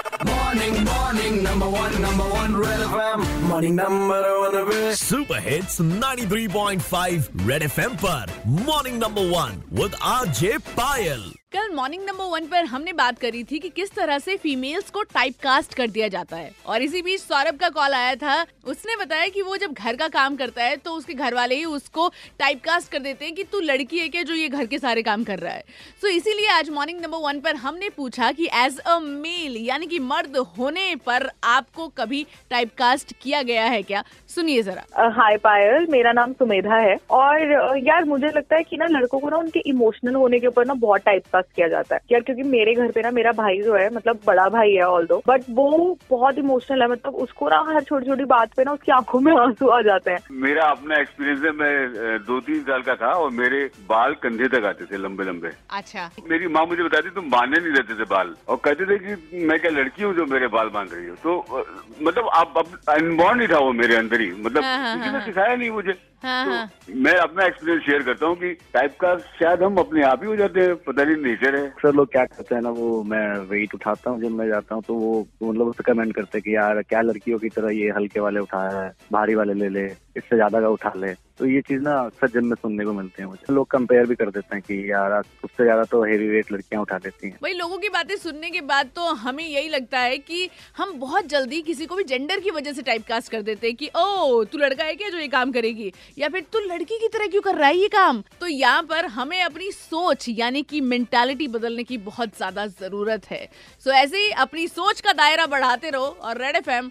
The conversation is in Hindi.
Morning, morning, number one, number one, Red FM. Morning, number one, पे सुपर हिट्स 93.5 रेड एफएम पर. Morning number one with RJ Payal कल मॉर्निंग नंबर वन पर हमने बात करी थी कि किस तरह से फीमेल्स को टाइप कास्ट कर दिया जाता है। और इसी बीच सौरभ का कॉल आया था। उसने बताया कि वो जब घर का काम करता है तो उसके घर वाले ही उसको टाइप कास्ट कर देते हैं कि तू लड़की है क्या जो ये घर के सारे काम कर रहा है। सो so, इसीलिए आज मॉर्निंग नंबर वन पर हमने पूछा कि एज अ मेल यानी कि मर्द होने पर आपको कभी टाइप कास्ट किया गया है क्या? सुनिए जरा। हाय पायल। मेरा नाम सुमेधा है। और यार मुझे लगता है कि ना लड़कों को ना उनके इमोशनल होने के ऊपर ना बहुत टाइप कास्ट किया जाता है। यार क्योंकि मेरे घर पे ना मेरा भाई जो है मतलब बड़ा भाई है ऑल दो बट वो बहुत इमोशनल है। मतलब उसको ना हर छोटी छोटी बात पे ना उसकी आँखों में आँसू आ जाते हैं। मेरा अपना एक्सपीरियंस है। मैं दो तीन साल का था और मेरे बाल कंधे तक आते थे लंबे लंबे अच्छा। मेरी माँ मुझे बताती तुम बांधने नहीं देते थे बाल। और कहते थे कि मैं क्या लड़की हूँ जो मेरे बाल बाँध रही हो। तो मतलब आप अनबॉर्न ही था वो मेरे अंदर ही। मतलब हाँ, हाँ, किसी ने हाँ, सिखाया नहीं मुझे। हाँ, तो हाँ। मैं अपना एक्सपीरियंस शेयर करता हूँ कि टाइप का शायद हम अपने आप ही हो जाते हैं पता नहीं नेचर है। अक्सर लोग क्या करते हैं ना वो मैं वेट उठाता हूँ जिम में जाता हूँ तो वो मतलब उससे कमेंट करते हैं कि यार क्या लड़कियों की तरह ये हल्के वाले उठाया है भारी वाले ले ले। इससे ज़्यादा का उठा ले तो ये चीज़ ना अक्सर जिम में सुनने को मिलती है मुझे। लोग कंपेयर भी कर देते हैं कि यार उससे ज़्यादा तो हेवी वेट लड़कियाँ उठा लेती हैं। वही लोगों की बातें सुनने के बाद तो हमें यही लगता है कि हम बहुत जल्दी किसी को भी जेंडर की वजह से टाइप कास्ट कर देते हैं कि ओ तू लड़का है क्या जो ये काम करेगी? या फिर, तू लड़की की तरह क्यों कर रहा है ये काम? तो यहाँ पर हमें अपनी सोच, यानी कि मेंटालिटी बदलने की बहुत ज़्यादा ज़रूरत है। सो ऐसे ही अपनी सोच का दायरा बढ़ाते रहो और रेड एफएम